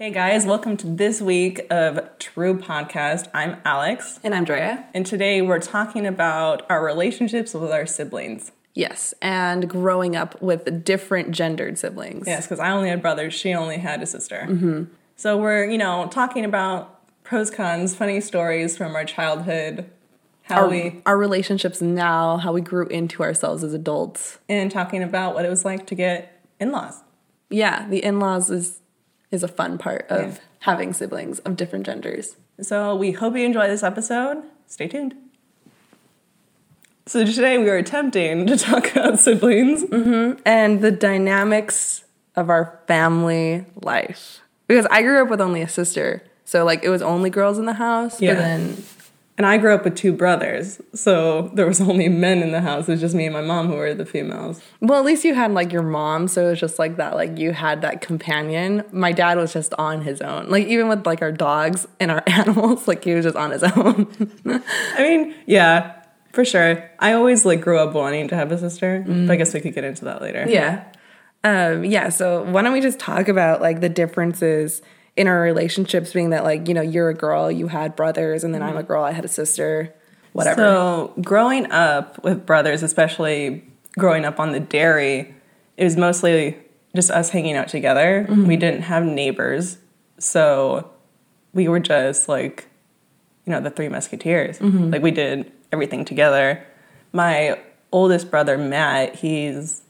Hey guys, welcome to this week of True Podcast. I'm Alex, And I'm Drea. and today we're talking about our relationships with our siblings. Yes, and growing up with different gendered siblings. Yes, because I only had brothers, she only had a sister. Mm-hmm. So we're, you know, talking about pros, cons, funny stories from our childhood, how Our, we, our relationships now, how we grew into ourselves as adults. and talking about what it was like to get in laws. Yeah, the in-laws is is a fun part of Yeah. having siblings of different genders. So we hope you enjoy this episode. Stay tuned. So today we are attempting to talk about siblings. Mm-hmm. And the dynamics of our family life. Because I grew up with only a sister. So like it was only girls in the house. Yeah. But then And I grew up with two brothers, so there was only men in the house. It was just me and my mom who were the females. Well, at least you had like your mom, so it was just like that. Like you had that companion. My dad was just on his own. Like even with like our dogs and our animals, like he was just on his own. I mean, yeah, for sure. I always like grew up wanting to have a sister, but I guess we could get into that later. yeah. Um, yeah. So why don't we just talk about like the differences in our relationships, being that like you know you're a girl, you had brothers, and then I'm a mm-hmm. girl, I had a sister, whatever. So growing up with brothers, especially growing up on the dairy, it was mostly just us hanging out together. Mm-hmm. We didn't have neighbors, so we were just like, you know, the three musketeers. Mm-hmm. Like we did everything together. My oldest brother Matt, he's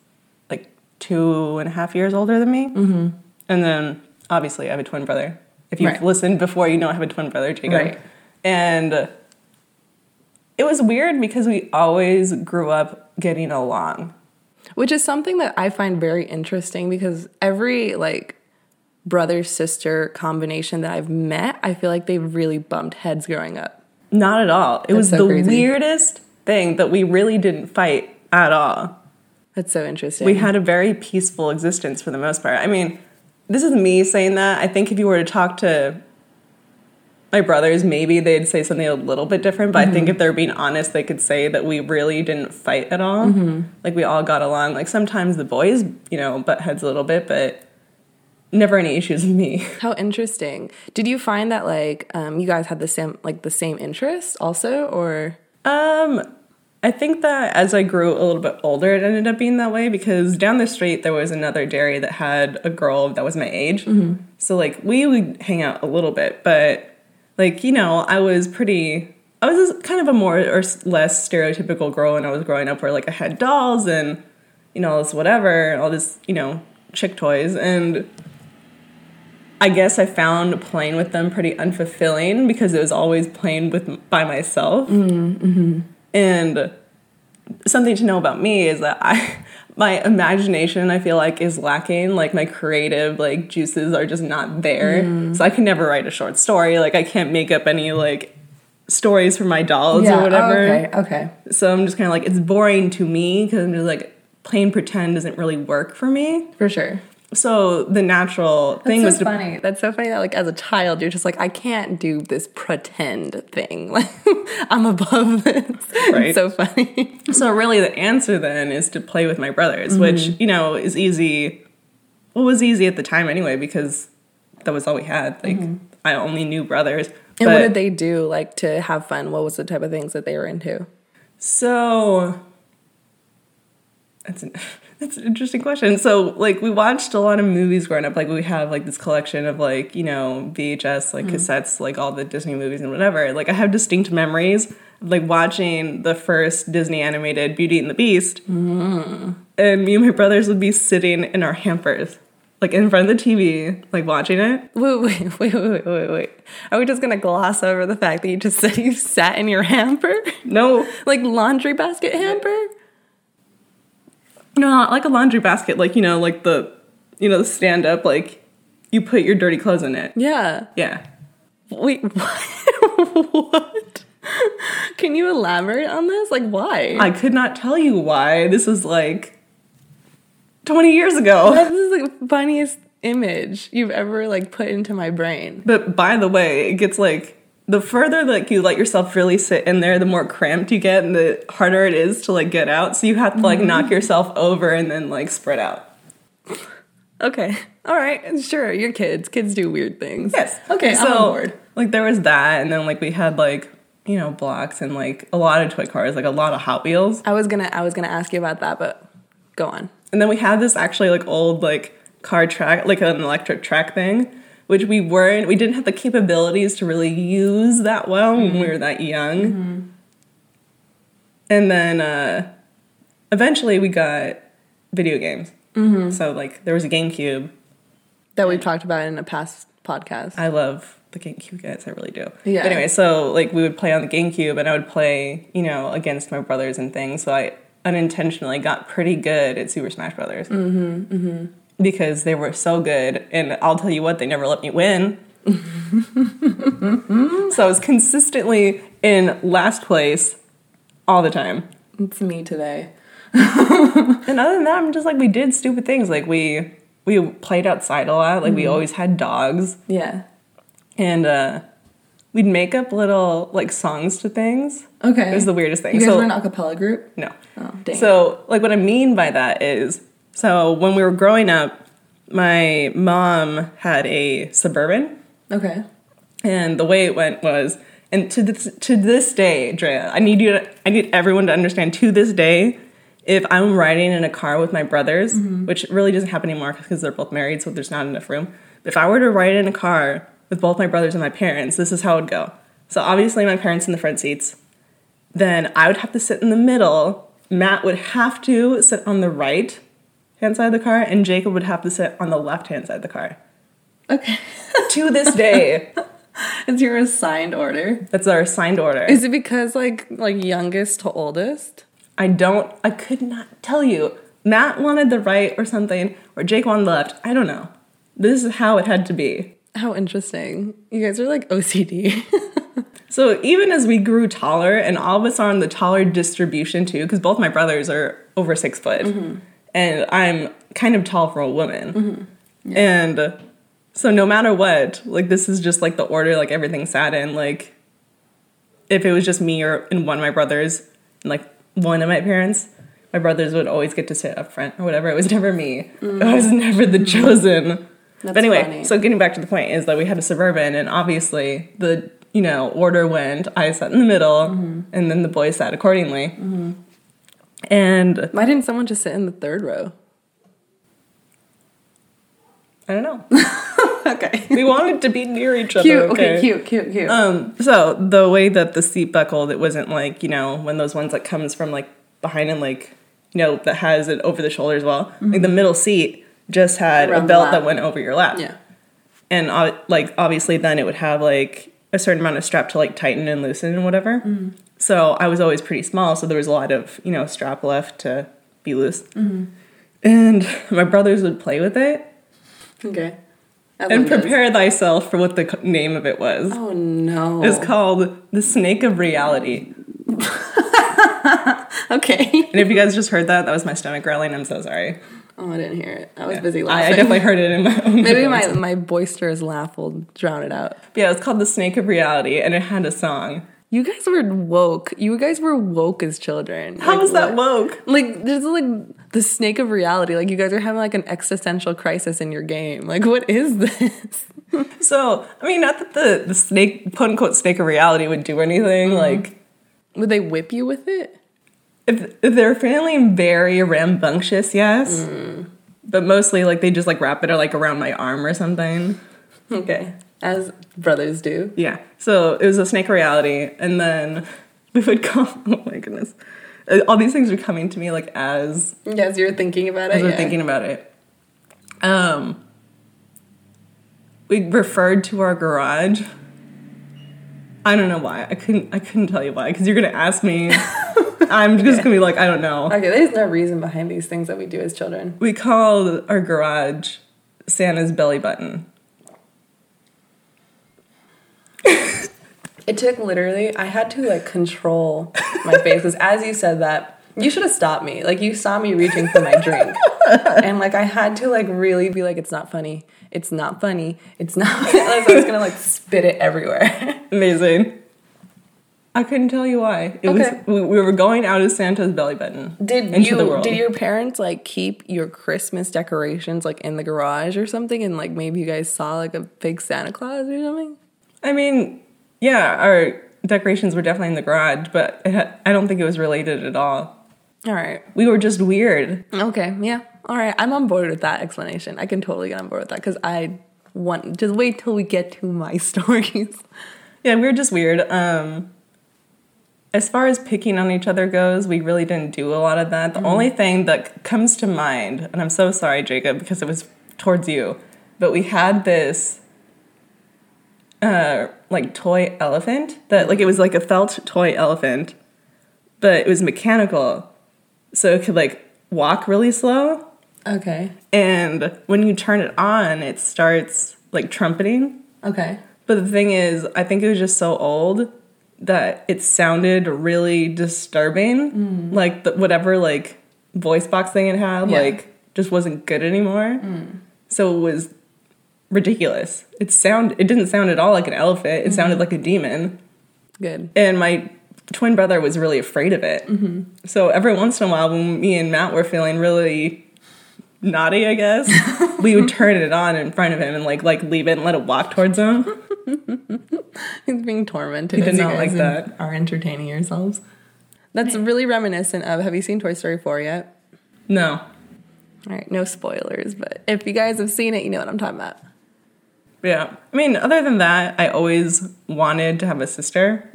like two and a half years older than me, mm-hmm. and then obviously I have a twin brother. If you've Right. listened before, you know I have a twin brother, Jacob. Right. And it was weird because we always grew up getting along. which is something that I find very interesting because every like brother sister combination that I've met, I feel like they really bumped heads growing up. Not at all. It was so the crazy. weirdest thing that we really didn't fight at all. That's so interesting. We had a very peaceful existence for the most part. I mean, this is me saying that. I think if you were to talk to my brothers, maybe they'd say something a little bit different. But I think if they're being honest, they could say that we really didn't fight at all. Like we all got along. Like sometimes the boys, you know, butt heads a little bit, but never any issues with me. How interesting. Did you find that like um, you guys had the same like the same interests also, or Um, I think that as I grew a little bit older, it ended up being that way because down the street there was another dairy that had a girl that was my age. Mm-hmm. So like we would hang out a little bit, but like you know, I was pretty. I was kind of a more or less stereotypical girl when I was growing up, where like I had dolls and you know all this whatever, all this you know chick toys, and I guess I found playing with them pretty unfulfilling because it was always playing with by myself. Mm-hmm. Mm-hmm. And something to know about me is that I my imagination I feel like is lacking. Like my creative like juices are just not there. Mm. So I can never write a short story. Like I can't make up any like stories for my dolls or oh, whatever. okay, okay. So I'm just kind of like it's boring to me because I'm just like plain pretend doesn't really work for me. For sure. So the natural thing was That's so to funny. That's so funny that like as a child you're just like I can't do this pretend thing. Like I'm above this. Right. It's so funny. So really, the answer then is to play with my brothers, mm-hmm. which you know is easy. Well, was easy at the time anyway because that was all we had. Like mm-hmm. I only knew brothers. And But- what did they do like to have fun? What was the type of things that they were into? So that's an that's an interesting question. So like we watched a lot of movies growing up. Like we have like this collection of like you know VHS like mm. cassettes, like all the Disney movies and whatever. Like I have distinct memories of like watching the first Disney animated Beauty and the Beast, mm. and me and my brothers would be sitting in our hampers. Like in front of the TV, like watching it. Wait, wait, wait, wait, wait, wait. Are we just gonna gloss over the fact that you just said you sat in your hamper? No, Like laundry basket hamper? No, not like a laundry basket. Like you know, like the you know the stand up. Like you put your dirty clothes in it. Yeah. Yeah. Wait, what? what? Can you elaborate on this? Like why? I could not tell you why. This is like 20 years ago. this is the funniest image you've ever like put into my brain. But by the way, it gets like the further like you let yourself really sit in there, the more cramped you get and the harder it is to like get out. So you have to like mm-hmm. knock yourself over and then like spread out. Okay. All right. Sure. You're kids. Kids do weird things. Yes. Okay. So I'm on board. like there was that, and then like we had like you know blocks and like a lot of toy cars, like a lot of Hot Wheels, I was gonna I was gonna ask you about that, but go on. and then we had this actually like old like car track, like an electric track thing. Which we weren't, we didn't have the capabilities to really use that well when we were that young. And then uh, eventually we got video games. So, like, there was a GameCube. That we've talked about in a past podcast. I love the GameCube guys. I really do. Yeah. But anyway, so like we would play on the GameCube, and I would play, you know, against my brothers and things. So I unintentionally got pretty good at Super Smash Brothers. Mm-hmm. Mm-hmm. Because they were so good, and I'll tell you what, they never let me win. so I was consistently in last place all the time. It's me today. And other than that, I'm just like we did stupid things. Like we we played outside a lot. Like we always had dogs. Yeah. and uh, we'd make up little like songs to things. Okay. It was the weirdest thing. You guys so were an a cappella group? no. Oh, dang. So like what I mean by that is so when we were growing up, my mom had a suburban, okay. and the way it went was. And to this, to this day, Drea, I need you to, I need everyone to understand to this day, if I'm riding in a car with my brothers, mm-hmm. which really doesn't happen anymore because they're both married, so there's not enough room. But if I were to ride in a car with both my brothers and my parents, this is how it would go. So obviously, my parents in the front seats. Then I would have to sit in the middle. Matt would have to sit on the right hand side of the car, and Jacob would have to sit on the left hand side of the car. Okay. To this day, It's your assigned order. that's our assigned order. Is it because like like youngest to oldest? I don't, I could not tell you. Matt wanted the right or something, or Jake wanted the left. I don't know. This is how it had to be. How interesting. You guys are like OCD. So even as we grew taller, and all of us are on the taller distribution too, because both my brothers are over six foot, mm-hmm. And I'm kind of tall for a woman. And so no matter what, like this is just like the order, like everything sat in. Like if it was just me or and one of my brothers, and like one of my parents, my brothers would always get to sit up front or whatever. It was never me. Mm. I was never the mm. chosen. That's but anyway, funny. so getting back to the point is that we had a suburban, and obviously the you know order went. I sat in the middle, mm-hmm. and then the boys sat accordingly. Mm-hmm. And Why didn't someone just sit in the third row? I don't know. Okay. we wanted to be near each other. Cute. Okay. Cute. Cute. Cute. Um, so the way that the seat buckled, it wasn't like you know when those ones that comes from like behind and like you know that has it over the shoulder as well. Like the middle seat just had Around a belt that went over your lap. yeah. and uh, like obviously then it would have like a certain amount of strap to like tighten and loosen and whatever. So I was always pretty small, so there was a lot of you know strap left to be loose. Mm-hmm. And my brothers would play with it Okay. And prepare thyself for what the name of it was. Oh no. It's called the Snake of Reality. okay. And if you guys just heard that, that was my stomach growling. I'm so sorry. Oh, I didn't hear it. I was busy I, I definitely heard it in my own. Maybe my my boisterous laugh will drown it out. But yeah, it's called the Snake of Reality, and it had a song. You guys were woke. You guys were woke as children. How Like, was that woke? Like there's like the snake of reality. Like you guys are having like an existential crisis in your game. Like what is this? So, I mean, not that the, the snake, quote unquote, snake of reality would do anything. Mm-hmm. Like, Would they whip you with it? if, if they're feeling very rambunctious, yes. Mm. But mostly, like, they just like wrap it like around my arm or something. Okay. As brothers do. Yeah. So it was a snake reality, and then we would call. Oh my goodness, Uh, all these things are coming to me like as Yes, you're thinking about it. as we're yeah. thinking about it. Um, we referred to our garage. I don't know why. I couldn't. I couldn't tell you why because you're gonna ask me. I'm just gonna be like, I don't know. Okay, there's no reason behind these things that we do as children. We called our garage Santa's belly button. It took literally, I had to like control my face because as you said that, you should have stopped me. Like you saw me reaching for my drink. and like I had to like really be like, it's not funny. It's not funny. It's not. I was gonna like spit it everywhere. Amazing. I couldn't tell you why. It Okay. was we, we were going out of Santa's belly button. Did you did your parents like keep your Christmas decorations like in the garage or something and like maybe you guys saw like a big Santa Claus or something? I mean, yeah, our decorations were definitely in the garage, but it ha- I don't think it was related at all. All right. We were just weird. Okay. Yeah. All right. I'm on board with that explanation. I can totally get on board with that because I want just wait till we get to my stories. Yeah, we were just weird. Um, as far as picking on each other goes, we really didn't do a lot of that. The only thing that comes to mind, and I'm so sorry, Jacob, because it was towards you, but we had this uh, like toy elephant that like it was like a felt toy elephant, but it was mechanical, so it could like walk really slow. Okay. And when you turn it on, it starts like trumpeting. Okay. But the thing is, I think it was just so old that it sounded really disturbing. Mm. Like the, whatever like voice box thing it had, Yeah. like just wasn't good anymore. Mm. So it was ridiculous. It sound it didn't sound at all like an elephant. It mm-hmm. sounded like a demon. Good. And my twin brother was really afraid of it. Mm-hmm. So every once in a while, when me and Matt were feeling really naughty, I guess, we would turn it on in front of him and like like leave it and let it walk towards him. He's being tormented. He did not like that. Are entertaining yourselves. That's really reminiscent of. Have you seen Toy Story 4 yet? No. All right, no spoilers, but if you guys have seen it, you know what I'm talking about. Yeah. I mean, other than that, I always wanted to have a sister.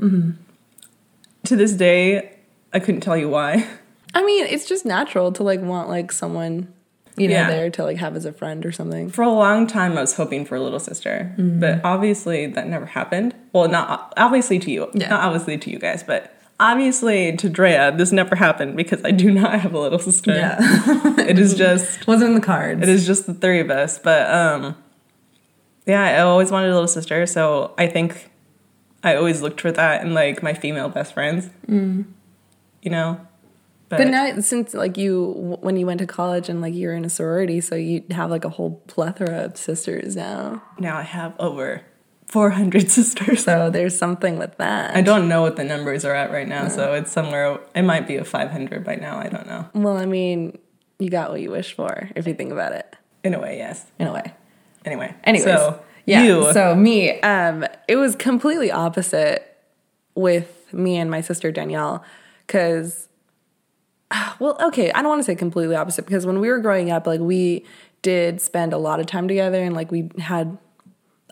To this day, I couldn't tell you why. I mean, it's just natural to like want like someone, you know, Yeah. there to like have as a friend or something. For a long time, I was hoping for a little sister, but obviously that never happened. Well, not obviously to you, Yeah. not obviously to you guys, but obviously to Drea, this never happened because I do not have a little sister. Yeah, it is just wasn't in the cards. it is just the three of us. But um, yeah, I always wanted a little sister, so I think I always looked for that in like my female best friends. Mm. You know, But now, since like you, when you went to college and like you were in a sorority, so you have like a whole plethora of sisters now. now I have over 400 sisters. So there's something with that. I don't know what the numbers are at right now, so it's somewhere. It might be a 500 by now. I don't know. Well, I mean, you got what you wish for if you think about it In a way, yes. in a way. Anyway, Anyways, so yeah. you. So me, um, it was completely opposite with me and my sister Danielle, because, well, okay, I don't want to say completely opposite because when we were growing up, like we did spend a lot of time together, and like we had.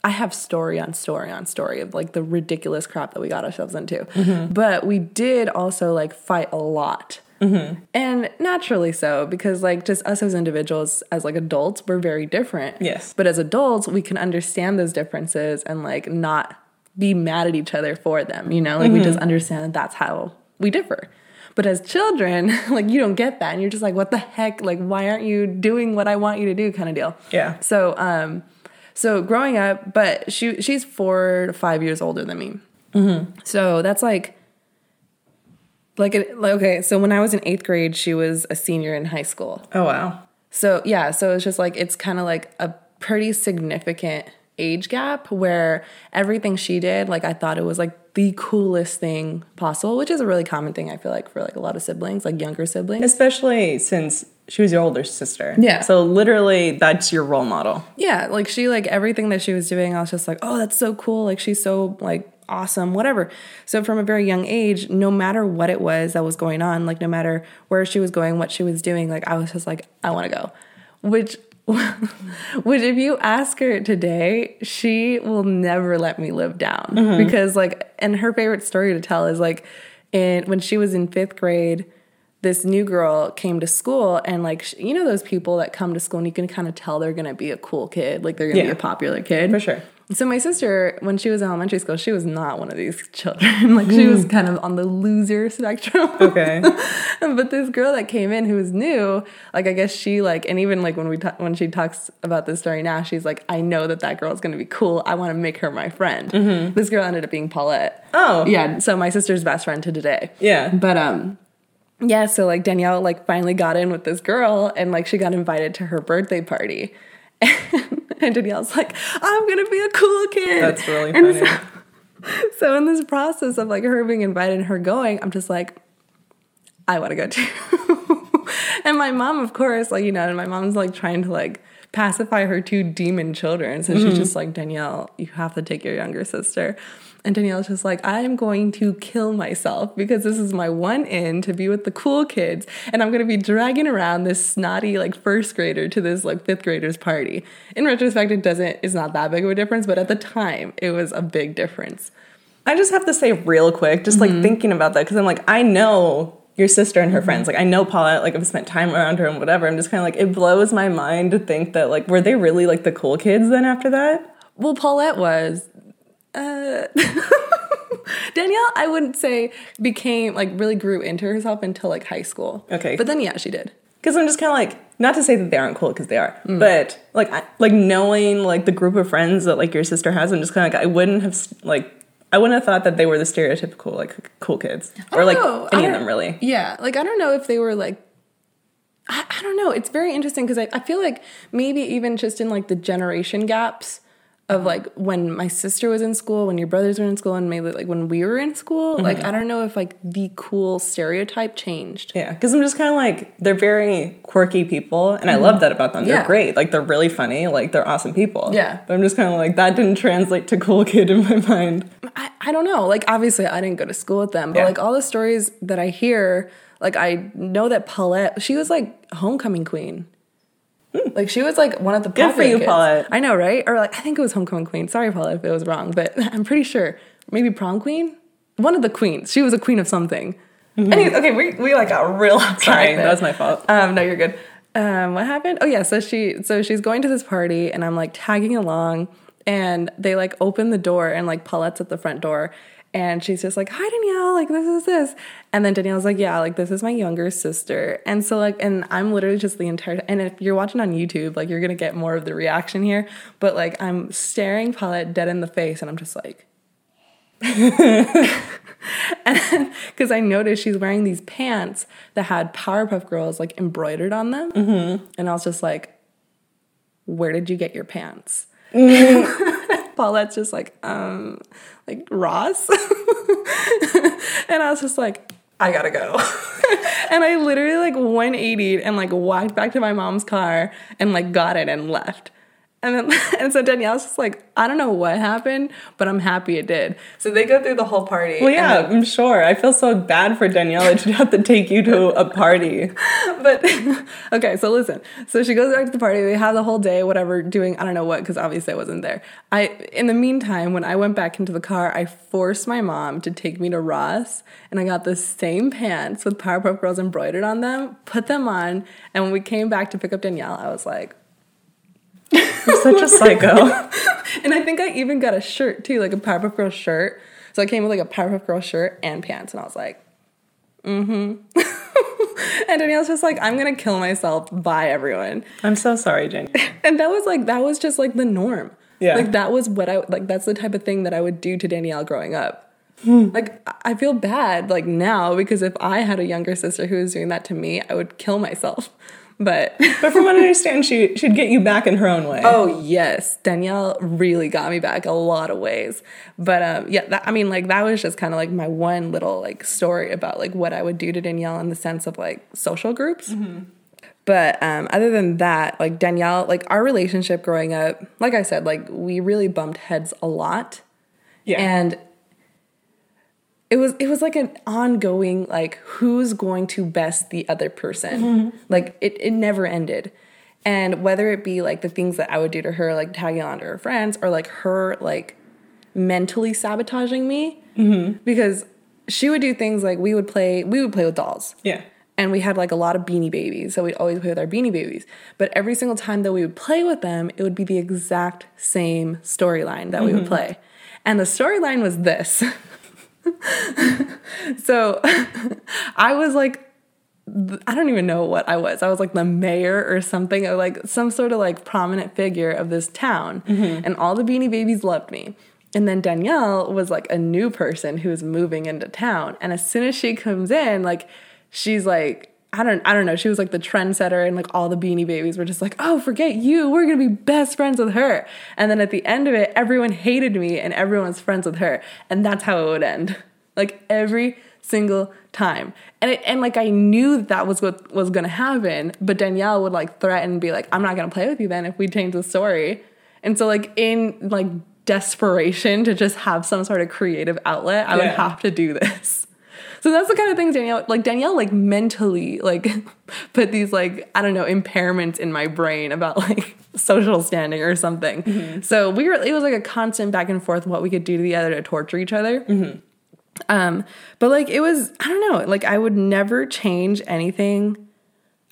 I have story on story on story of like the ridiculous crap that we got ourselves into. But we did also like fight a lot. Mm-hmm. And naturally so, because like just us as individuals, as like adults, we're very different. Yes. But as adults, we can understand those differences and like not be mad at each other for them, you know? Like we mm-hmm. just understand that that's how we differ. But as children, like you don't get that and you're just like what the heck? Like why aren't you doing what I want you to do kind of deal. Yeah. So um so growing up, but she she's 4 to 5 years older than me. Mm-hmm. So that's like like, it, like okay, so when I was in 8th grade, she was a senior in high school. Oh wow. So yeah, so it's just like it's kind of like a pretty significant age gap where everything she did, like I thought it was like the coolest thing possible, which is a really common thing I feel like for like a lot of siblings, like younger siblings. Especially since she was your older sister. Yeah. So literally, that's your role model. Yeah, like she like everything that she was doing, I was just like, "Oh, that's so cool. Like she's so like awesome, whatever." So from a very young age, no matter what it was that was going on, like no matter where she was going, what she was doing, like I was just like, "I want to go." Which which if you ask her today, she will never let me live down mm-hmm. because like and her favorite story to tell is like in when she was in 5th grade, this new girl came to school and like you know those people that come to school and you can kind of tell they're going to be a cool kid, like they're going to Yeah. be a popular kid. For sure. So my sister, when she was in elementary school, she was not one of these children. like she was kind of on the loser spectrum. Okay. but this girl that came in who was new, like I guess she like, and even like when we ta- when she talks about this story now, she's like, I know that that girl is gonna be cool. I want to make her my friend. This girl ended up being Paulette. Oh. Yeah. So my sister's best friend to today. Yeah. But um yeah, so like Danielle like finally got in with this girl and like she got invited to her birthday party. And, Danielle's like, I'm gonna be a cool kid. That's really And funny. so- so in this process of like her being invited and her going, I'm just like, I want to go too. and my mom, of course, like you know, and my mom's like trying to like pacify her two demon children. So she's mm-hmm. just like, Danielle, you have to take your younger sister. And Danielle's just like, I'm going to kill myself because this is my one in to be with the cool kids. And I'm going to be dragging around this snotty, like, first grader to this, like, fifth grader's party. In retrospect, it doesn't, it's not that big of a difference, but at the time, it was a big difference. I just have to say real quick, just like mm-hmm. thinking about that, because I'm like, I know your sister and her mm-hmm. friends. Like I know Paulette, like I've spent time around her and whatever. I'm just kind of like, it blows my mind to think that like, were they really like the cool kids then after that? Well, Paulette was. Uh, Danielle, I wouldn't say became like really grew into herself until like high school. Okay. But then, yeah, she did. Because I'm just kind of like, not to say that they aren't cool because they are, but like, I, like knowing like the group of friends that like your sister has, I'm just kind of like, I wouldn't have like, I wouldn't have thought that they were the stereotypical like cool kids or like Oh, I any of them really. Yeah. Like, I don't know if they were like, I, I don't know. It's very interesting because I, I feel like maybe even just in like the generation gaps of uh-huh. like when my sister was in school, when your brothers were in school, and maybe like when we were in school, uh-huh. like, I don't know if like the cool stereotype changed. Yeah, because I'm just kind of like they're very quirky people, and I love mm-hmm. that about them. They're Yeah. great, like they're really funny, like they're awesome people. Yeah. but I'm just kind of like that didn't translate to cool kid in my mind. I, I don't know. Like, obviously, I didn't go to school with them, but Yeah. like all the stories that I hear, like, I know that Paulette, she was like homecoming queen. Like, she was like one of the Hmm. Good for you, kids. Paulette. I know, right? Or like, I think it was homecoming queen. Sorry, Paulette, if it was wrong, but I'm pretty sure. Maybe prom queen? One of the queens. She was a queen of something. Anyways, okay, we, we like got real off Mm-hmm. Sorry, track that was my fault. Um, no, you're good. Um, what happened? Oh yeah, so she so she's going to this party and I'm like tagging along and they like open the door and like Paulette's at the front door and she's just like, Hi Danielle, like this is this. And then Danielle's like, Yeah, like this is my younger sister. And so like and I'm literally just the entire and if you're watching on YouTube, like you're gonna get more of the reaction here. But like I'm staring Paulette dead in the face and I'm just like because I noticed she's wearing these pants that had Powerpuff Girls like embroidered on them, mm-hmm. and I was just like, "Where did you get your pants?" Paulette's just like, um, like Ross, and I was just like, "I gotta go," and I literally like 180 and like walked back to my mom's car and like got it and left. And then, and so Danielle's just like, I don't know what happened, but I'm happy it did. So they go through the whole party. Well, yeah, then- I'm sure. I feel so bad for Danielle that she'd have to take you to a party. but okay, so listen. So she goes back to the party. They have the whole day, whatever, doing I don't know what because obviously I wasn't there. I in the meantime, when I went back into the car, I forced my mom to take me to Ross, and I got the same pants with Powerpuff Girls embroidered on them, put them on, and when we came back to pick up Danielle, I was like. You're such a psycho. And I think I even got a shirt too, like a Powerpuff Girls shirt. So I came with like a Powerpuff Girls shirt and pants, and I was like, mm-hmm. and Danielle's just like, I'm gonna kill myself. Bye, everyone. I'm so sorry, Jenny. And that was like that was just like the norm. Yeah. Like that was what I like that's the type of thing that I would do to Danielle growing up. Like I- I feel bad like now because if I had a younger sister who was doing that to me, I would kill myself. But But from what I understand, she she'd get you back in her own way. oh yes, Danielle really got me back a lot of ways. But um yeah, that, I mean like that was just kind of like my one little like story about like what I would do to Danielle in the sense of like social groups. But um, other than that, like Danielle, like our relationship growing up, like I said, like we really bumped heads a lot, yeah. and it was it was like an ongoing like who's going to best the other person. Mm-hmm. Like it it never ended, and whether it be like the things that I would do to her, like tagging on to her friends, or like her like mentally sabotaging me, mm-hmm. because she would do things like we would play we would play with dolls. Yeah. and we had like a lot of beanie babies so we'd always play with our beanie babies. But every single time that we would play with them it would be the exact same storyline that we would mm-hmm. play. And the storyline was this so i was like I don't even know what I was. I was like the mayor or something, or like some sort of like prominent figure of this town. Mm-hmm. And all the beanie babies loved me. And then Danielle was like a new person who was moving into town. And as soon as she comes in, like she's like, I don't I don't know. She was like the trendsetter and like all the beanie babies were just like, "Oh, forget you. We're going to be best friends with her." And then at the end of it, everyone hated me and everyone was friends with her. And that's how it would end. Like every single time. And it, and like I knew that, that was what was going to happen, but Danielle would like threaten and be like, "I'm not going to play with you then if we change the story." And so like in like desperation to just have some sort of creative outlet, I would have to do this. So that's the kind of things Danielle like Danielle like mentally like put these like I don't know impairments in my brain about like social standing or something. So we were it was like a constant back and forth what we could do to the other to torture each other. Um but like it was I don't know like I would never change anything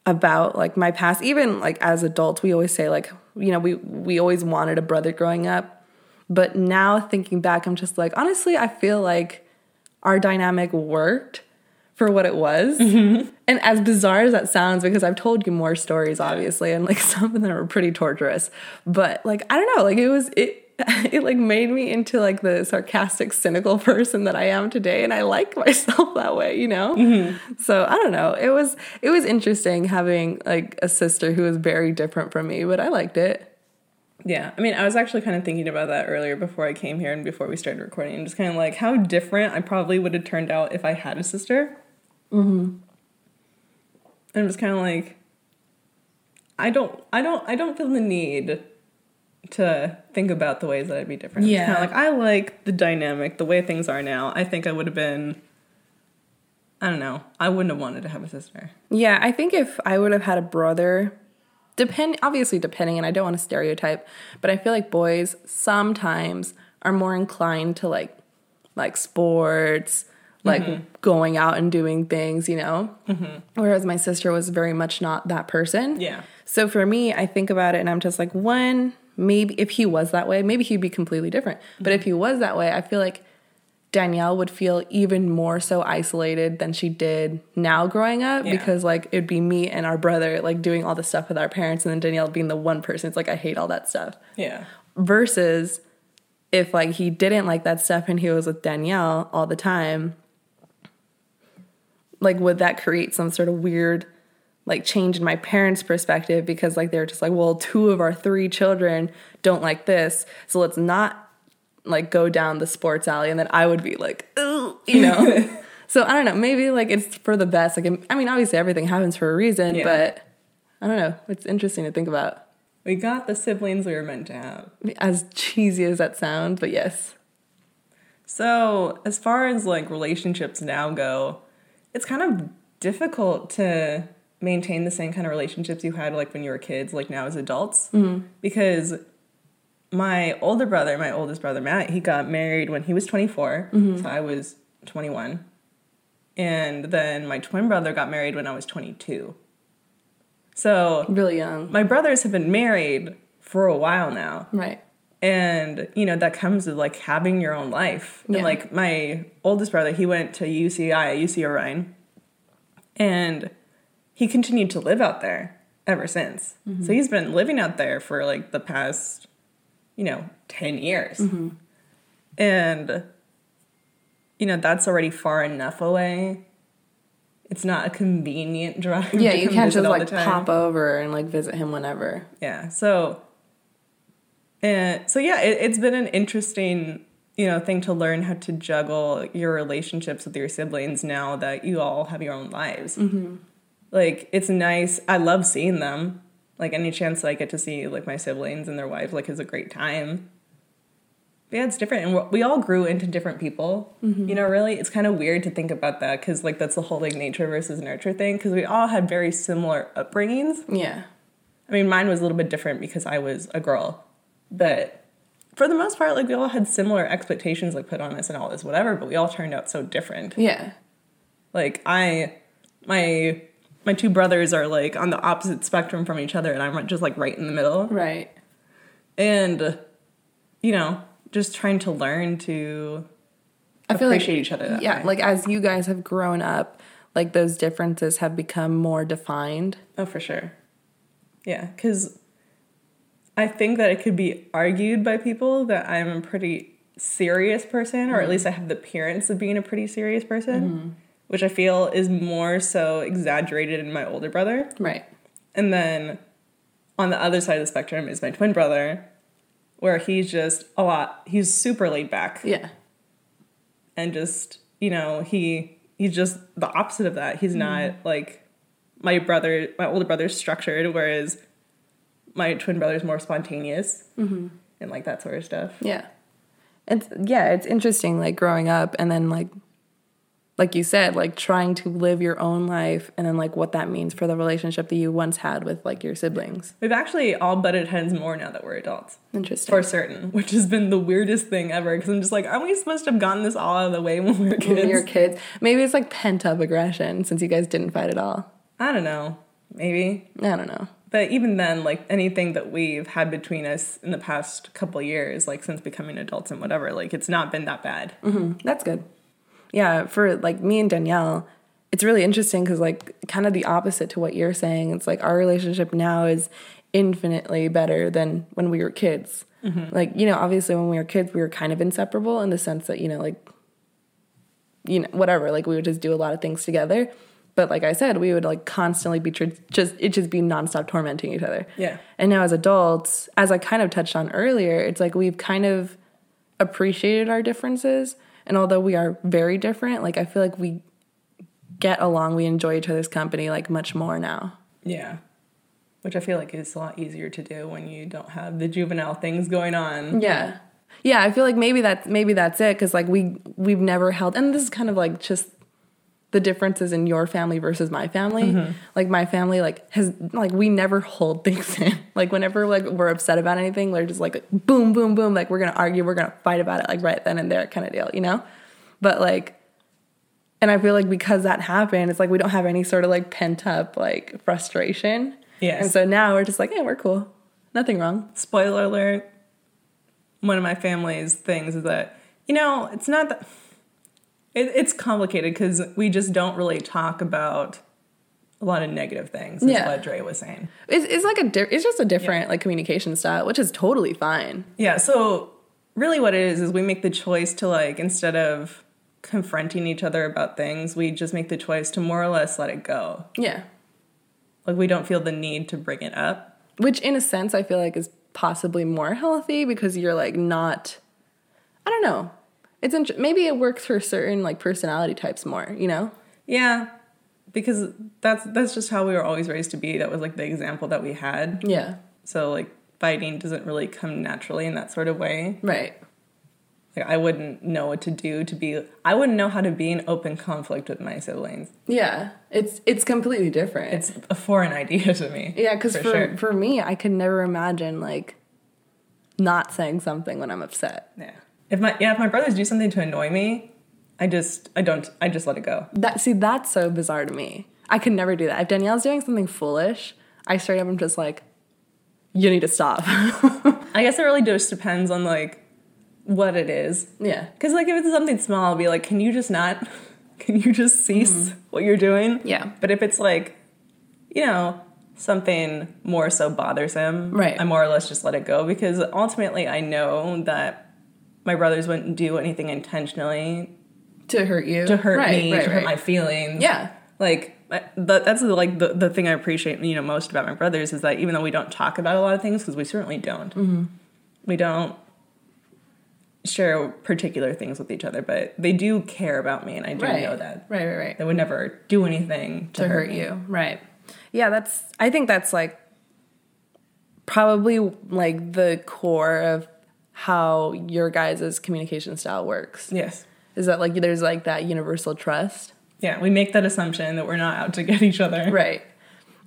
about like my past even like as adults we always say like you know we we always wanted a brother growing up but now thinking back i'm just like honestly i feel like our dynamic worked for what it was. Mm-hmm. And as bizarre as that sounds because i've told you more stories obviously and like some of them are pretty torturous but like i don't know like it was it it like made me into like the sarcastic cynical person that i am today and i like myself that way you know? Mm-hmm. So i don't know it was it was interesting having like a sister who was very different from me but i liked it Yeah, I mean, I was actually kind of thinking about that earlier before I came here and before we started recording, and just kind of like how different I probably would have turned out if I had a sister. Mm-hmm. And I'm just kind of like, I don't, I don't, I don't feel the need to think about the ways that I'd be different. Yeah. kinda like I like the dynamic, the way things are now. I think I would have been. I don't know. I wouldn't have wanted to have a sister. Yeah, I think if I would have had a brother, depend obviously depending, and I don't want to stereotype, but I feel like boys sometimes are more inclined to like like sports, like mm-hmm. going out and doing things, you know. Mm-hmm. Whereas my sister was very much not that person. Yeah. So for me, I think about it and I'm just like, one, maybe if he was that way, maybe he'd be completely different. Mm-hmm. But if he was that way, I feel like Danielle would feel even more so isolated than she did now growing up Yeah. because like it'd be me and our brother like doing all the stuff with our parents and then Danielle being the one person. It's like I hate all that stuff. Yeah. Versus if like he didn't like that stuff and he was with Danielle all the time, like would that create some sort of weird like change in my parents' perspective because like they're just like, well, two of our three children don't like this, so let's not like go down the sports alley, and then I would be like, ooh, you know. so I don't know, maybe like it's for the best. Like I mean, obviously everything happens for a reason, Yeah. but I don't know. It's interesting to think about. We got the siblings we were meant to have. As cheesy as that sounds, but yes. So, as far as like relationships now go, it's kind of difficult to maintain the same kind of relationships you had like when you were kids, like now as adults. Mm-hmm. Because my older brother, my oldest brother Matt, he got married when he was 24, mm-hmm. so I was 21. And then my twin brother got married when I was 22. So, Really young. my brothers have been married for a while now Right. and you know that comes with like having your own life Yeah. and like my oldest brother he went to uci uc Irvine and he continued to live out there ever since mm-hmm. so he's been living out there for like the past you know 10 years mm-hmm. and you know that's already far enough away it's not a convenient drive Yeah, you can't just like pop over and like visit him whenever. Yeah. So, and so yeah, it, it's been an interesting, you know, thing to learn how to juggle your relationships with your siblings now that you all have your own lives. Mm-hmm. Like, it's nice. I love seeing them. Like any chance that I get to see like my siblings and their wives, like, is a great time. But yeah, it's different, and we all grew into different people. Mm-hmm. You know, really, it's kind of weird to think about that because like that's the whole like nature versus nurture thing. Because we all had very similar upbringings. Yeah. I mean, mine was a little bit different because I was a girl, but for the most part, like we all had similar expectations like put on us and all this whatever, but we all turned out so different. Yeah. Like I, my my two brothers are like on the opposite spectrum from each other, and I'm just like right in the middle, Right. and you know, just trying to learn to I feel like appreciate each other. That yeah, way. like as you guys have grown up, like those differences have become more defined. Oh, for sure. Yeah, because I think that it could be argued by people that I'm a pretty serious person, or at mm-hmm. least I have the appearance of being a pretty serious person. Mm-hmm. Which I feel is more so exaggerated in my older brother. Right. And then on the other side of the spectrum is my twin brother, where he's just a lot, he's super laid back Yeah. and just, you know, he he's just the opposite of that. He's mm-hmm. not like my brother, my older brother's structured, whereas my twin brother's more spontaneous mm-hmm. and like that sort of stuff. Yeah. It's yeah, it's interesting like growing up and then like like you said, like trying to live your own life and then like what that means for the relationship that you once had with like your siblings. We've actually all butted heads more now that we're adults. Interesting. For certain, which has been the weirdest thing ever. Because I'm just like, aren't we supposed to have gotten this all out of the way when we were kids? when you're kids. Maybe it's like pent up aggression since you guys didn't fight at all. I don't know. Maybe. I don't know. But even then, like anything that we've had between us in the past couple years, like since becoming adults and whatever, like it's not been that bad. Mm-hmm. That's good. Yeah, for like me and Danielle, it's really interesting because like kind of the opposite to what you're saying. It's like our relationship now is infinitely better than when we were kids. Mm-hmm. Like you know, obviously when we were kids, we were kind of inseparable in the sense that you know, like you know, whatever. Like we would just do a lot of things together. But like I said, we would like constantly be tr- just it just be nonstop tormenting each other. Yeah. And now as adults, as I kind of touched on earlier, it's like we've kind of appreciated our differences. And although we are very different, like I feel like we get along, we enjoy each other's company like much more now. Yeah. Which I feel like is a lot easier to do when you don't have the juvenile things going on. Yeah. Yeah, I feel like maybe that's maybe that's it cuz like we we've never held and this is kind of like just the differences in your family versus my family. Mm-hmm. Like my family like has like we never hold things in. Like whenever like we're upset about anything, we're just like boom boom boom like we're to argue, we're to fight about it like right then and there kind of deal, you know? But like and I feel like because that happened, it's like we don't have any sort of like pent up like frustration. Yes. And so now we're just like, yeah, we're cool. Nothing wrong. Spoiler alert. One of my family's things is that, you know, it's not that. It, it's complicated because we just don't really talk about a lot of negative things, is Yeah. what Dre was saying. It's, it's like a di- it's just a different like communication style, which is totally fine. Yeah, so really what it is is we make the choice to like instead of confronting each other about things, we just make the choice to more or less let it go. Yeah. Like we don't feel the need to bring it up. Which in a sense I feel like is possibly more healthy because you're like not I don't know. It's int- maybe it works for certain like personality types more, you know? Yeah. Because that's that's just how we were always raised to be. That was like the example that we had. Yeah. So like fighting doesn't really come naturally in that sort of way. Right. Like I wouldn't know what to do to be I wouldn't know how to be in open conflict with my siblings. Yeah. It's it's completely different. It's a foreign idea to me. yeah, cuz for sure. for me, I could never imagine like not saying something when I'm upset. Yeah. If my yeah, if my brothers do something to annoy me, I just I don't I just let it go. That see, that's so bizarre to me. I could never do that. If Danielle's doing something foolish, I straight up am just like, you need to stop. I guess it really just depends on like what it is. yeah. Cause like if it's something small, I'll be like, can you just not? Can you just cease mm-hmm. what you're doing? Yeah. But if it's like, you know, something more so bothersome, Right. I more or less just let it go because ultimately I know that my brothers wouldn't do anything intentionally To hurt you. to hurt Right, me, right, to hurt my feelings. Yeah. Like that's like the, the thing I appreciate you know most about my brothers is that even though we don't talk about a lot of things because we certainly don't, Mm-hmm. we don't share particular things with each other, but they do care about me, and I do Right. know that Right, right, right. they would never do anything to, to hurt you. Right. Yeah, that's I think that's like probably like the core of how your guys' communication style works. Yes. Is that like there's like that universal trust? Yeah, we make that assumption that we're not out to get each other. Right.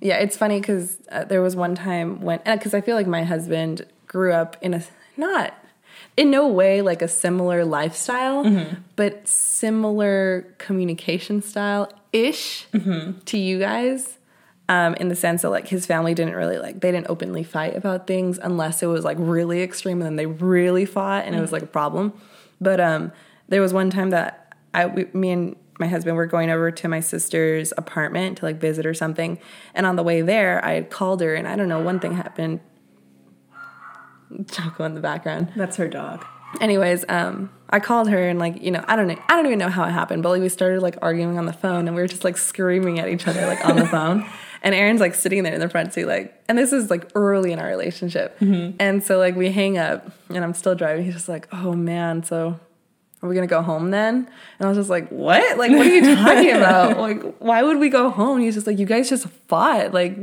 Yeah, it's funny because uh, there was one time when, because I feel like my husband grew up in a, not in no way like a similar lifestyle, but similar communication style ish to you guys. Um, in the sense that like his family didn't really like they didn't openly fight about things unless it was like really extreme and then they really fought and it was like a problem. But um, there was one time that I we, me and my husband were going over to my sister's apartment to like visit or something, and on the way there I had called her and I don't know one thing happened. Choco in the background. That's her dog. anyways, um, I called her and like, you know, I don't know, I don't even know how it happened, but like we started like arguing on the phone and we were just like screaming at each other like on the phone. And Aaron's like sitting there in the front seat, like, and this is like early in our relationship. Mm-hmm. And so like we hang up and I'm still driving. He's just like, oh man, so are we gonna go home then? And I was just like, what? Like, what are you talking about? Like, why would we go home? And he's just like, you guys just fought. Like,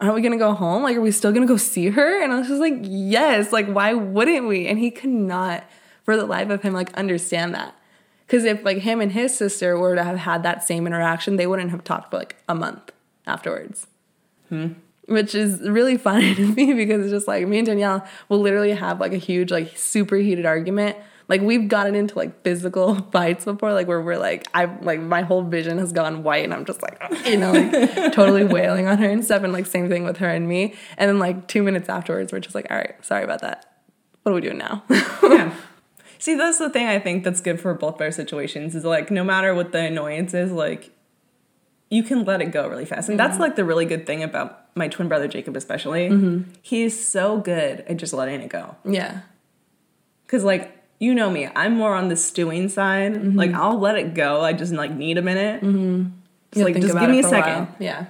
aren't we gonna go home? Like, are we still gonna go see her? And I was just like, yes. Like, why wouldn't we? And he could not, for the life of him, like understand that. Because if like him and his sister were to have had that same interaction, they wouldn't have talked for like a month afterwards. Which is really funny to me because it's just like me and Danielle will literally have like a huge, like super heated argument. Like we've gotten into like physical fights before, like where we're like, I like my whole vision has gone white and I'm just like, you know, like totally wailing on her and stuff. And like same thing with her and me. And then like two minutes afterwards, we're just like, all right, sorry about that. What are we doing now? yeah. See, that's the thing I think that's good for both of our situations is like no matter what the annoyance is, like you can let it go really fast. And that's like the really good thing about my twin brother Jacob, especially. He's so good at just letting it go. yeah. Cause like you know me, I'm more on the stewing side. Mm-hmm. Like I'll let it go. I just like need a minute. Mm-hmm. You'll like just give me a second. while. Yeah.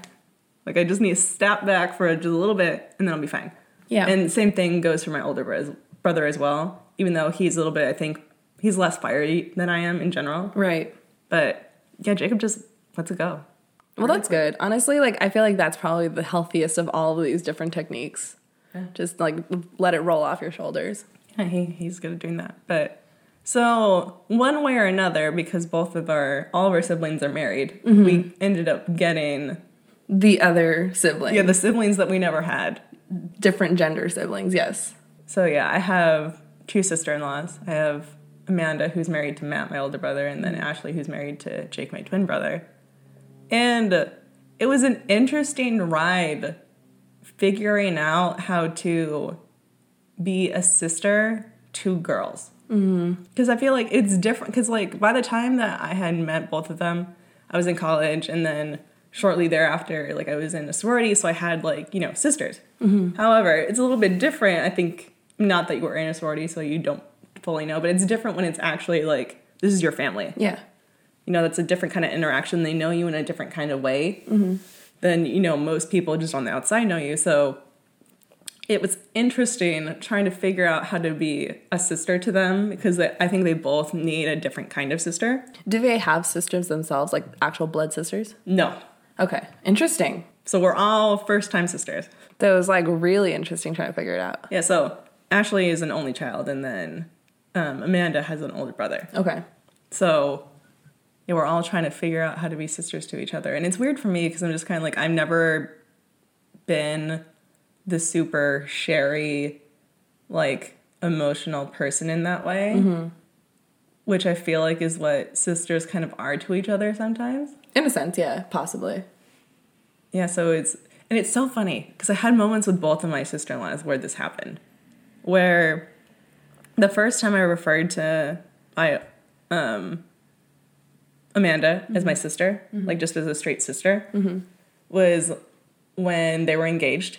Like I just need to step back for just a little bit, and then I'll be fine. Yeah. And same thing goes for my older bro- brother as well. Even though he's a little bit, I think he's less fiery than I am in general. right. But yeah, Jacob just lets it go. Well, that's good. Honestly, like I feel like that's probably the healthiest of all of these different techniques. Just like let it roll off your shoulders. Yeah, he, he's good at doing that. But so one way or another, because both of our all of our siblings are married, Mm-hmm. we ended up getting The other sibling, yeah the siblings that we never had. different gender siblings. Yes. So yeah, I have two sister-in-laws. I have Amanda, who's married to Matt, my older brother, and then Ashley, who's married to Jake, my twin brother. And it was an interesting ride figuring out how to be a sister to girls. Mm-hmm. Because I feel like it's different. Because like by the time that I had met both of them, I was in college, and then shortly thereafter, like I was in a sorority, so I had like you know sisters. Mm-hmm. However, it's a little bit different. I think not that you were in a sorority, so you don't fully know, but it's different when it's actually like this is your family. Yeah. You know, that's a different kind of interaction. They know you in a different kind of way than you know most people just on the outside know you. So it was interesting trying to figure out how to be a sister to them because I think they both need a different kind of sister. Do they have sisters themselves, like actual blood sisters? No. Okay. Interesting. So we're all first time sisters. That was like really interesting trying to figure it out. Yeah, so Ashley is an only child, and then um, Amanda has an older brother. Okay. So yeah, we're all trying to figure out how to be sisters to each other. And it's weird for me because I'm just kind of like, I've never been the super sherry, like emotional person in that way, which I feel like is what sisters kind of are to each other sometimes. In a sense, yeah, possibly. Yeah, so it's and it's so funny because I had moments with both of my sister in laws where this happened, where the first time I referred to I, um, Amanda as my sister, like just as a straight sister, was when they were engaged,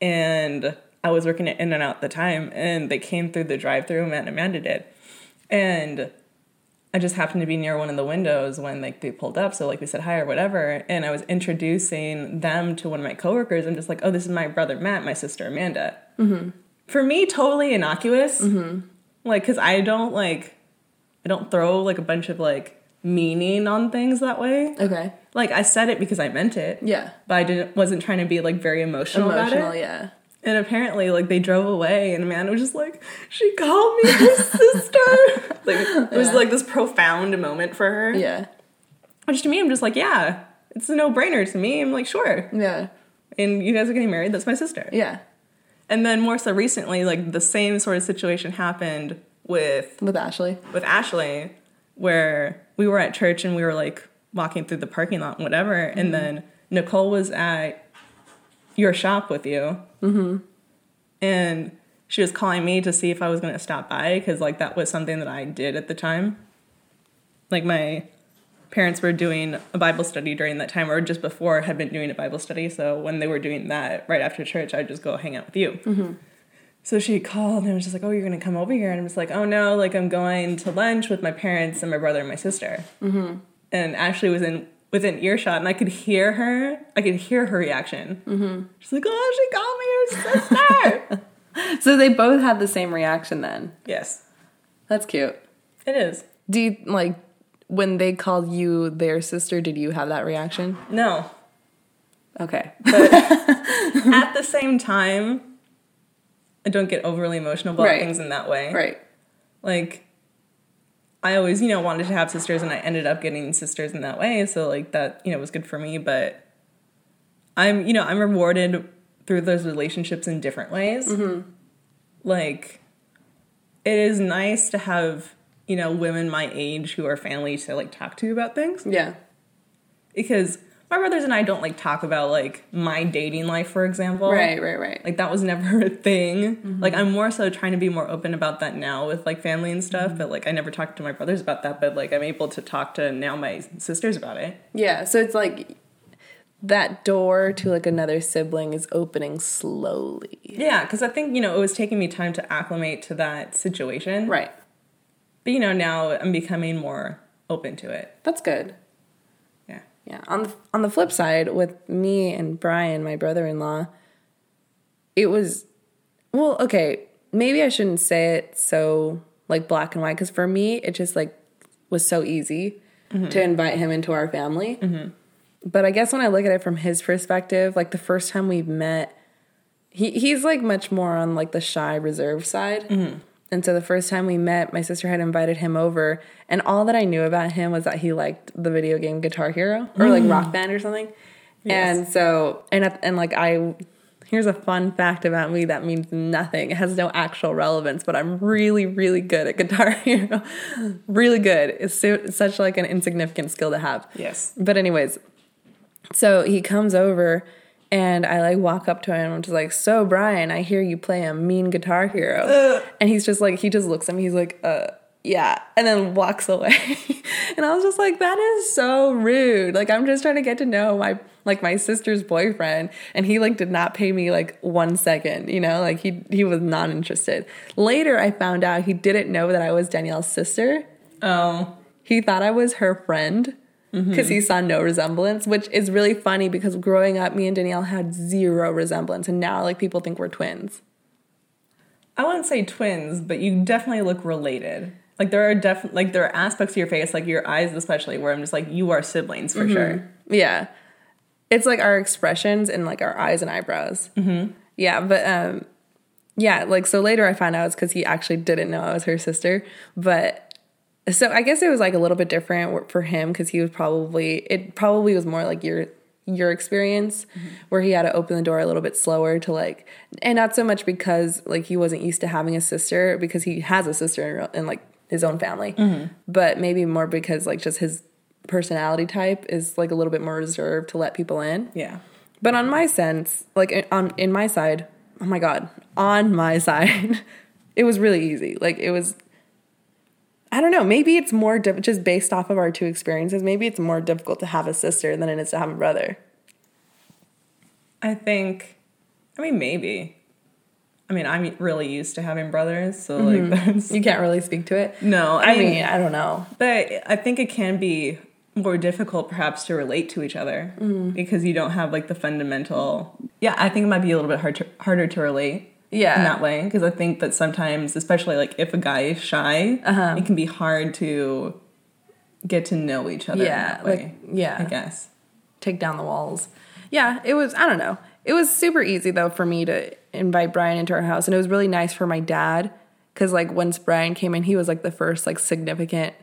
and I was working at In-N-Out at the time, and they came through the drive-through. Matt and Amanda did, and I just happened to be near one of the windows when like they pulled up. So like we said hi or whatever, and I was introducing them to one of my coworkers. I'm just like, oh, this is my brother Matt, my sister Amanda. Mm-hmm. For me, totally innocuous. Mm-hmm. Like, cause I don't like, I don't throw like a bunch of like meaning on things that way. Okay. Like I said it because I meant it. Yeah. But I didn't wasn't trying to be like very emotional, Emotional, about it. yeah. And apparently, like they drove away, and Amanda was just like, "She called me her sister." like it was Yeah. like this profound moment for her. Yeah. Which to me, I'm just like, yeah, it's a no brainer to me. I'm like, sure. Yeah. And you guys are getting married. That's my sister. Yeah. And then more so recently, like the same sort of situation happened with With Ashley. with Ashley, where we were at church and we were like walking through the parking lot, and whatever, and then Nicole was at your shop with you, mm-hmm. and she was calling me to see if I was going to stop by because like that was something that I did at the time. Like my parents were doing a Bible study during that time, or just before had been doing a Bible study. So when they were doing that right after church, I'd just go hang out with you. So she called and was just like, "Oh, you're gonna come over here," and I was like, "Oh no, like I'm going to lunch with my parents and my brother and my sister." Mm-hmm. And Ashley was in within earshot, and I could hear her. I could hear her reaction. Mm-hmm. She's like, "Oh, she called me her sister." So they both had the same reaction then. yes, That's cute. it is. Do you like when they called you their sister, did you have that reaction? No, Okay. at the same time, I don't get overly emotional about Right. things in that way. right. Like, I always, you know, wanted to have sisters, and I ended up getting sisters in that way. So, like, that, you know, was good for me. But I'm, you know, I'm rewarded through those relationships in different ways. Mm-hmm. Like, it is nice to have, you know, women my age who are family to, like, talk to about things. Yeah. Because my brothers and I don't, like, talk about, like, my dating life, for example. Right, right, right. Like that was never a thing. Mm-hmm. Like I'm more so trying to be more open about that now with like family and stuff. Mm-hmm. But like I never talked to my brothers about that. But like I'm able to talk to now my sisters about it. Yeah, so it's like that door to like another sibling is opening slowly. Yeah, because I think you know it was taking me time to acclimate to that situation. Right. But you know now I'm becoming more open to it. That's good. Yeah. On the on the flip side, with me and Brian, my brother-in-law, it was well, okay, maybe I shouldn't say it so like black and white because for me it just like was so easy mm-hmm. to invite him into our family. Mm-hmm. But I guess when I look at it from his perspective, like the first time we met, he he's like much more on like the shy, reserved side. Mm-hmm. And so the first time we met, my sister had invited him over, and all that I knew about him was that he liked the video game Guitar Hero or like mm. Rock Band or something. And so and at, and like I here's a fun fact about me that means nothing. It has no actual relevance, but I'm really really good at Guitar Hero. really good. It's, so, it's such like an insignificant skill to have. Yes. But anyways, so he comes over and I like walk up to him and just like, so Brian, I hear you play a mean guitar hero. And he's just like, he just looks at me, he's like, uh, yeah, and then walks away. and I was just like, that is so rude. Like I'm just trying to get to know my like my sister's boyfriend and he like did not pay me like one second, you know, like he he was not interested. Later I found out he didn't know that I was Danielle's sister. Oh. He thought I was her friend because he saw no resemblance, which is really funny because growing up, me and Danielle had zero resemblance, and now like people think we're twins. I wouldn't say twins, but you definitely look related. Like there are def like there are aspects of your face, like your eyes especially, where I'm just like you are siblings for sure. Yeah, it's like our expressions and like our eyes and eyebrows. Mm-hmm. Yeah, but um, yeah, like so later I found out it's because he actually didn't know I was her sister, but so I guess it was like a little bit different for him because he was probably it probably was more like your your experience mm-hmm. where he had to open the door a little bit slower to like and not so much because like he wasn't used to having a sister because he has a sister in, real- in like his own family mm-hmm. but maybe more because like just his personality type is like a little bit more reserved to let people in Yeah. but on my sense, like on in my side, oh my god, on my side, it was really easy. Like it was I don't know, maybe it's more diff- just based off of our two experiences, maybe it's more difficult to have a sister than it is to have a brother. I think, I mean, maybe. I mean, I'm really used to having brothers, so like mm-hmm. that's You can't really speak to it. no. I, I mean, mean, I don't know. but I think it can be more difficult, perhaps, to relate to each other mm-hmm. because you don't have like the fundamental. Yeah, I think it might be a little bit hard to, harder to relate. Yeah. in that way because I think that sometimes, especially like if a guy is shy, Uh-huh. it can be hard to get to know each other. Yeah, that like yeah. I guess. take down the walls. Yeah, it was, I don't know. It was super easy though for me to invite Brian into our house. And it was really nice for my dad because, like, once Brian came in, he was like the first, like, significant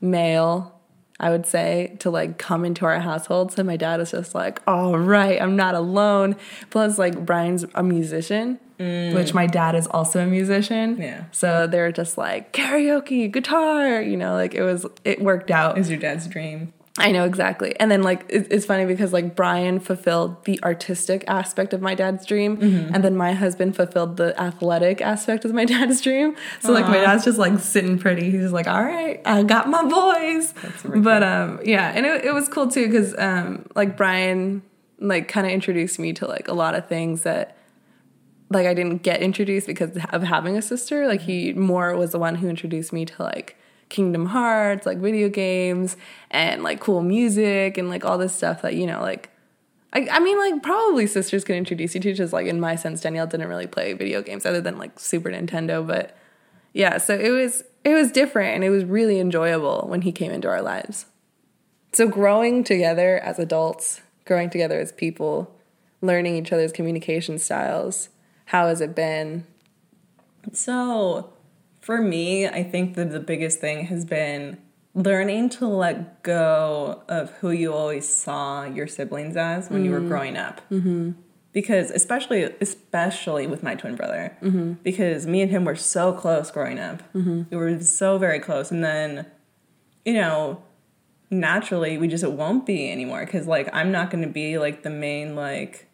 male, I would say, to like come into our household. So my dad was just like, all right, I'm not alone. Plus, like, Brian's a musician. Which my dad is also a musician. Yeah. So they're just like karaoke, guitar, you know, like it was, it worked out. Is your dad's dream? I know exactly. And then like it, it's funny because like Brian fulfilled the artistic aspect of my dad's dream, and then my husband fulfilled the athletic aspect of my dad's dream. So like my dad's just like sitting pretty. He's just like, all right, I got my boys. But um yeah, and it, it was cool too because um like Brian like kind of introduced me to like a lot of things that like I didn't get introduced because of having a sister. Like he mm-hmm. more was the one who introduced me to like Kingdom Hearts, like video games and like cool music and like all this stuff that you know like I, I mean like probably sisters could introduce you to just like in my sense Danielle didn't really play video games other than like Super Nintendo but yeah so it was it was different and it was really enjoyable when he came into our lives. So growing together as adults, growing together as people, learning each other's communication styles, how has it been? So, for me, I think that the biggest thing has been learning to let go of who you always saw your siblings as when mm. you were growing up. Mm-hmm. Because especially especially with my twin brother, mm-hmm. because me and him were so close growing up. Mm-hmm. We were so very close, and then, you know, naturally we just it won't be anymore. Because like I'm not going to be like the main like,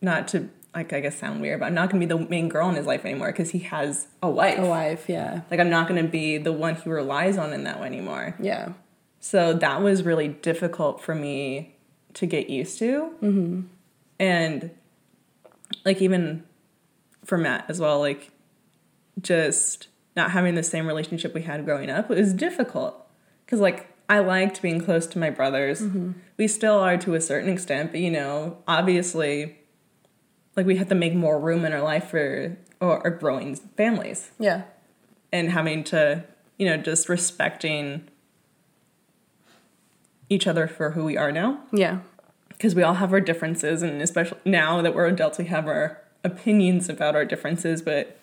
not to like I guess sound weird, but I'm not gonna be the main girl in his life anymore because he has a wife. A wife, yeah. Like I'm not gonna be the one he relies on in that way anymore. Yeah. So that was really difficult for me to get used to, mm-hmm. and like even for Matt as well, like just not having the same relationship we had growing up it was difficult because like I liked being close to my brothers. Mm-hmm. We still are to a certain extent, but you know, obviously like we have to make more room in our life for our growing families. Yeah. And having to, you know, just respecting each other for who we are now. Yeah. Because we all have our differences, and especially now that we're adults, we have our opinions about our differences, but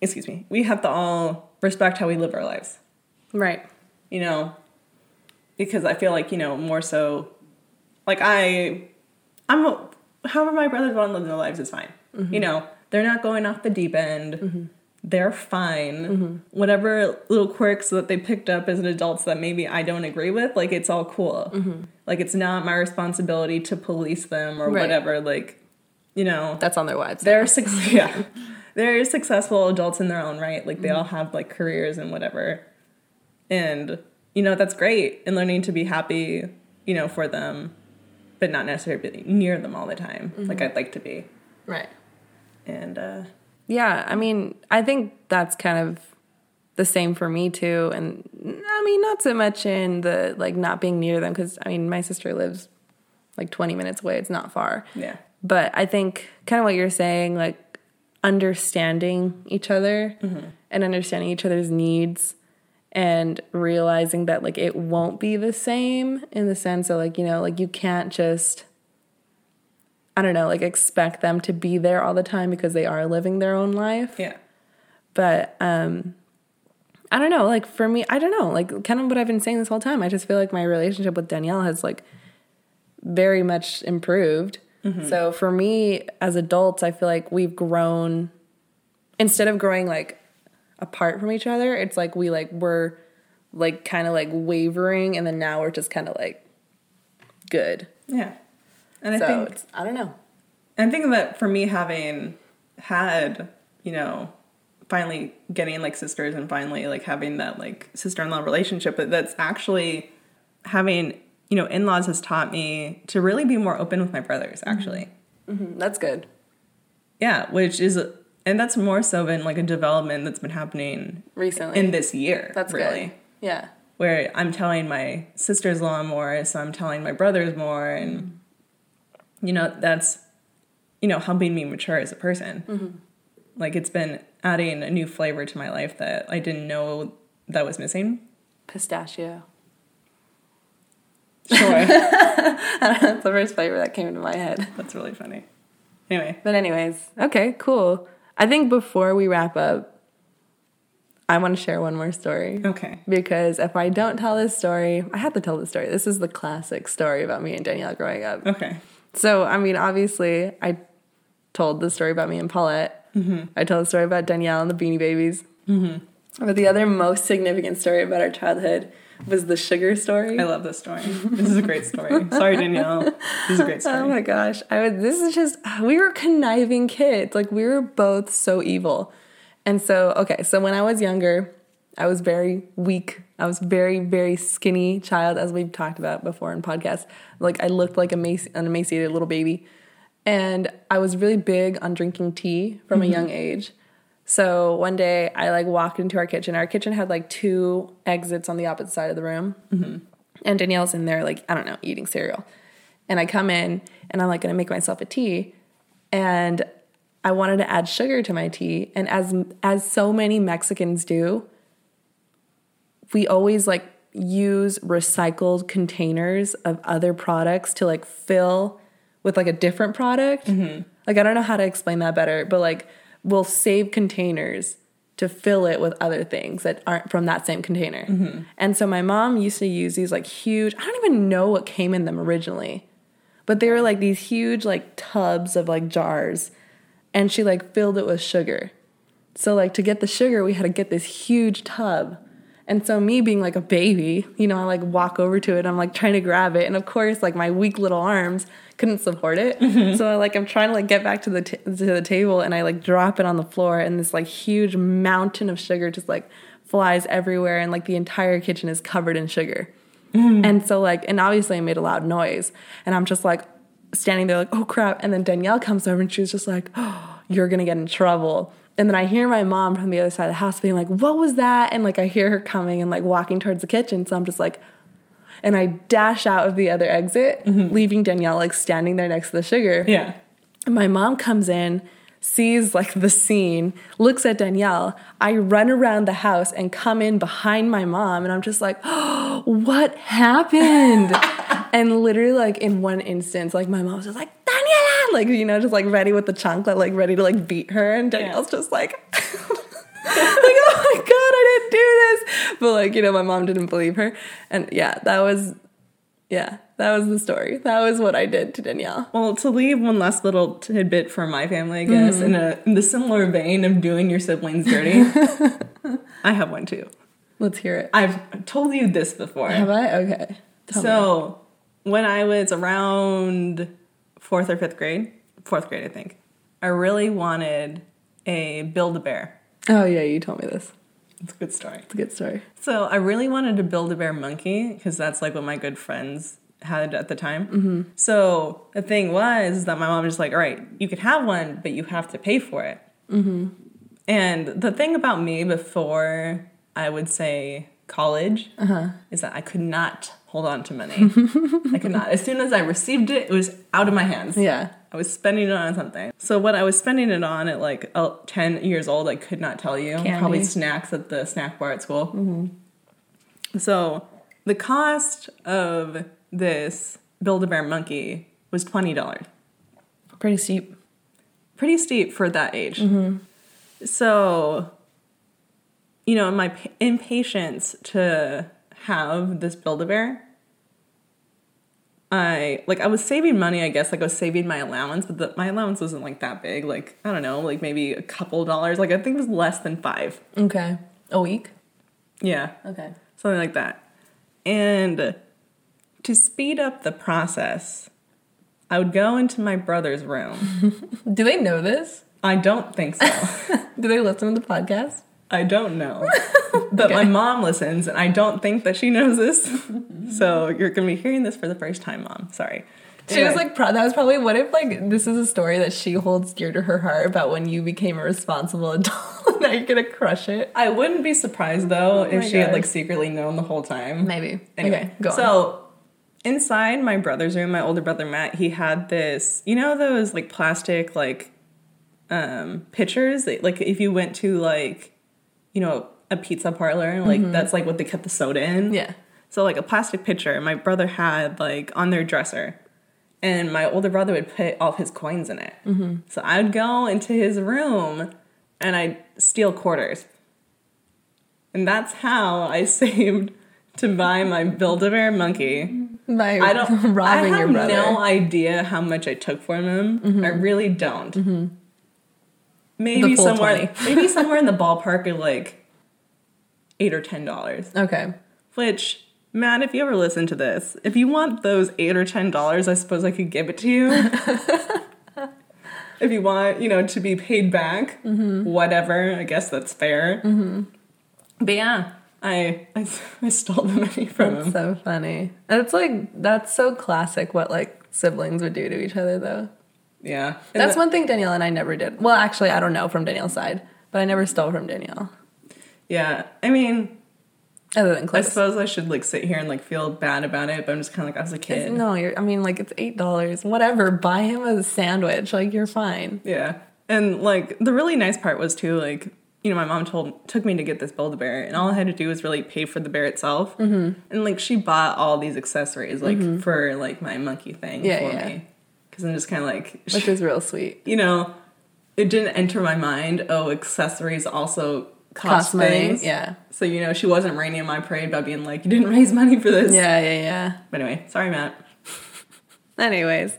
excuse me, we have to all respect how we live our lives. Right. You know, because I feel like, you know, more so, like I, I'm however my brothers want to live their lives is fine. Mm-hmm. You know, they're not going off the deep end. Mm-hmm. They're fine. Mm-hmm. Whatever little quirks that they picked up as an adults that maybe I don't agree with, like it's all cool. Mm-hmm. Like it's not my responsibility to police them or right. whatever. Like, you know, that's on their wives. They're yeah, they're successful adults in their own right. Like they mm-hmm. all have like careers and whatever, and you know that's great. And learning to be happy, you know, for them but not necessarily near them all the time, mm-hmm. like I'd like to be. Right. And uh, yeah, I mean, I think that's kind of the same for me too. And I mean, not so much in the like not being near them because I mean, my sister lives like 20 minutes away. It's not far. Yeah. But I think kind of what you're saying, like understanding each other mm-hmm. and understanding each other's needs and realizing that like it won't be the same in the sense of like you know like you can't just i don't know like expect them to be there all the time because they are living their own life. Yeah. But um i don't know like for me i don't know like kind of what i've been saying this whole time i just feel like my relationship with danielle has like very much improved. Mm-hmm. so for me as adults i feel like we've grown instead of growing like apart from each other. It's like we like were like kind of like wavering and then now we're just kind of like good. Yeah. And so I think it's, I don't know. I'm thinking that for me having had, you know, finally getting like sisters and finally like having that like sister-in-law relationship, but that's actually having, you know, in-laws has taught me to really be more open with my brothers actually. Mm-hmm. Mm-hmm. That's good. Yeah, which is and that's more so been like a development that's been happening recently in this year. That's really. Good. Yeah. Where I'm telling my sisters law more, so I'm telling my brothers more, and you know that's you know helping me mature as a person. Mm-hmm. Like it's been adding a new flavor to my life that I didn't know that was missing. Pistachio. Sure. That's the first flavor that came into my head. That's really funny. Anyway. But anyways, okay, cool. I think before we wrap up, I want to share one more story. Okay. Because if I don't tell this story, I have to tell this story. This is the classic story about me and Danielle growing up. Okay. So, I mean, obviously, I told the story about me and Paulette. Mm-hmm. I told the story about Danielle and the Beanie Babies. Mm-hmm. But the other most significant story about our childhood was the sugar story. I love this story. This is a great story. Sorry, Danielle. This is a great oh story. Oh my gosh. I was this is just uh, we were conniving kids. Like we were both so evil. And so, okay, so when I was younger, I was very weak. I was very, very skinny child, as we've talked about before in podcasts. Like I looked like a an emaciated little baby. And I was really big on drinking tea from a mm-hmm. young age. So one day I like walked into our kitchen. Our kitchen had like two exits on the opposite side of the room. Mm-hmm. And Danielle's in there, like, I don't know, eating cereal. And I come in and I'm like gonna make myself a tea. And I wanted to add sugar to my tea. And as as so many Mexicans do, we always like use recycled containers of other products to like fill with like a different product. Mm-hmm. Like I don't know how to explain that better, but like we'll save containers to fill it with other things that aren't from that same container. Mm-hmm. And so my mom used to use these like huge, I don't even know what came in them originally. But they were like these huge like tubs of like jars and she like filled it with sugar. So like to get the sugar, we had to get this huge tub. And so me being like a baby, you know, I like walk over to it. I'm like trying to grab it, and of course, like my weak little arms couldn't support it. Mm-hmm. So I, like I'm trying to like get back to the t- to the table, and I like drop it on the floor, and this like huge mountain of sugar just like flies everywhere, and like the entire kitchen is covered in sugar. Mm-hmm. And so like, and obviously I made a loud noise, and I'm just like standing there like, oh crap. And then Danielle comes over, and she's just like, oh, you're gonna get in trouble. And then I hear my mom from the other side of the house being like, What was that? And like I hear her coming and like walking towards the kitchen. So I'm just like, and I dash out of the other exit, mm-hmm. leaving Danielle like standing there next to the sugar. Yeah. And my mom comes in, sees like the scene, looks at Danielle. I run around the house and come in behind my mom, and I'm just like, oh, what happened? and literally, like in one instance, like my mom was just like, Daniela, like you know, just like ready with the chancla, like ready to like beat her, and Danielle's just like. like, oh my god, I didn't do this. But like, you know, my mom didn't believe her. And yeah, that was yeah, that was the story. That was what I did to Danielle. Well, to leave one last little tidbit for my family, I guess, mm-hmm. in a in the similar vein of doing your siblings dirty, I have one too. Let's hear it. I've told you this before. Have I? Okay. Tell me. so when I was around fourth or fifth grade, fourth grade, I think, I really wanted a Build a Bear. Oh yeah, you told me this. It's a good story. It's a good story. So I really wanted to build a bear monkey because that's like what my good friends had at the time. Mm-hmm. So the thing was that my mom was just like, all right, you could have one, but you have to pay for it. Mm-hmm. And the thing about me before I would say college uh-huh. is that I could not hold on to money. I could not. As soon as I received it, it was out of my hands. Yeah. I was spending it on something. So what I was spending it on at like uh, 10 years old, I could not tell you. Candy. Probably snacks at the snack bar at school. Mm-hmm. So the cost of this Build-A-Bear monkey was $20. Pretty steep. Pretty steep for that age. Mm-hmm. So, you know, my pa- impatience to have this Build-A-Bear I like I was saving money, I guess. Like I was saving my allowance, but the, my allowance wasn't like that big. Like I don't know, like maybe a couple dollars. Like I think it was less than five. Okay. A week? Yeah, Okay. something like that. And to speed up the process, I would go into my brother's room. Do they know this? I don't think so. Do they listen to the podcast? I don't know. But my mom listens, and I don't think that she knows this. so you're gonna be hearing this for the first time, mom. Sorry. She was like, pro- that was probably, what if, like, this is a story that she holds dear to her heart about when you became a responsible adult? now you're gonna crush it? I wouldn't be surprised though oh if Oh my she had like secretly known the whole time. Maybe. Anyway, okay, go on. Inside my brother's room, my older brother Matt, he had this. You know those like plastic like um pitchers. that- Like if you went to like you know a pizza parlor, like that's like what they kept the soda in. Mm-hmm. Yeah. So like a plastic pitcher, my brother had like on their dresser, and my older brother would put all of his coins in it. Mm-hmm. So I would go into his room and I'd steal quarters, and that's how I saved to buy my Build-A-Bear monkey. By I don't robbing I have your brother. no idea how much I took from him. Mm-hmm. I really don't. Mm-hmm. Maybe The full somewhere, 20. maybe somewhere in the ballpark of like eight or ten dollars. Okay. Which, Matt, if you ever listen to this, if you want those eight or ten dollars, I suppose I could give it to you. if you want, you know, to be paid back, mm-hmm. whatever, I guess that's fair. But yeah, I, I I stole the money from That's him. so funny. And it's like, that's so classic what, like, siblings would do to each other, though. Yeah. And That's the- one thing Danielle and I never did. Well, actually, I don't know from Danielle's side, but I never stole from Danielle. Yeah. I mean, Other than I suppose I should like sit here and like feel bad about it, but I'm just kind of like I was a kid. No, you're. I mean, like it's eight dollars. Whatever. Buy him a sandwich. Like you're fine. Yeah. And like the really nice part was too like you know my mom told took me to get this build a bear and all I had to do was really pay for the bear itself. Mm-hmm. And like she bought all these accessories like for like my monkey thing Mm-hmm. Yeah, for yeah. me because I'm just kind of like Which is real sweet. you know it didn't enter my mind. Oh, accessories also cost, Cost money. things. Yeah. So you know she wasn't raining in my parade by being like you didn't raise money for this. Yeah. Yeah. Yeah. But anyway, sorry Matt. Anyways,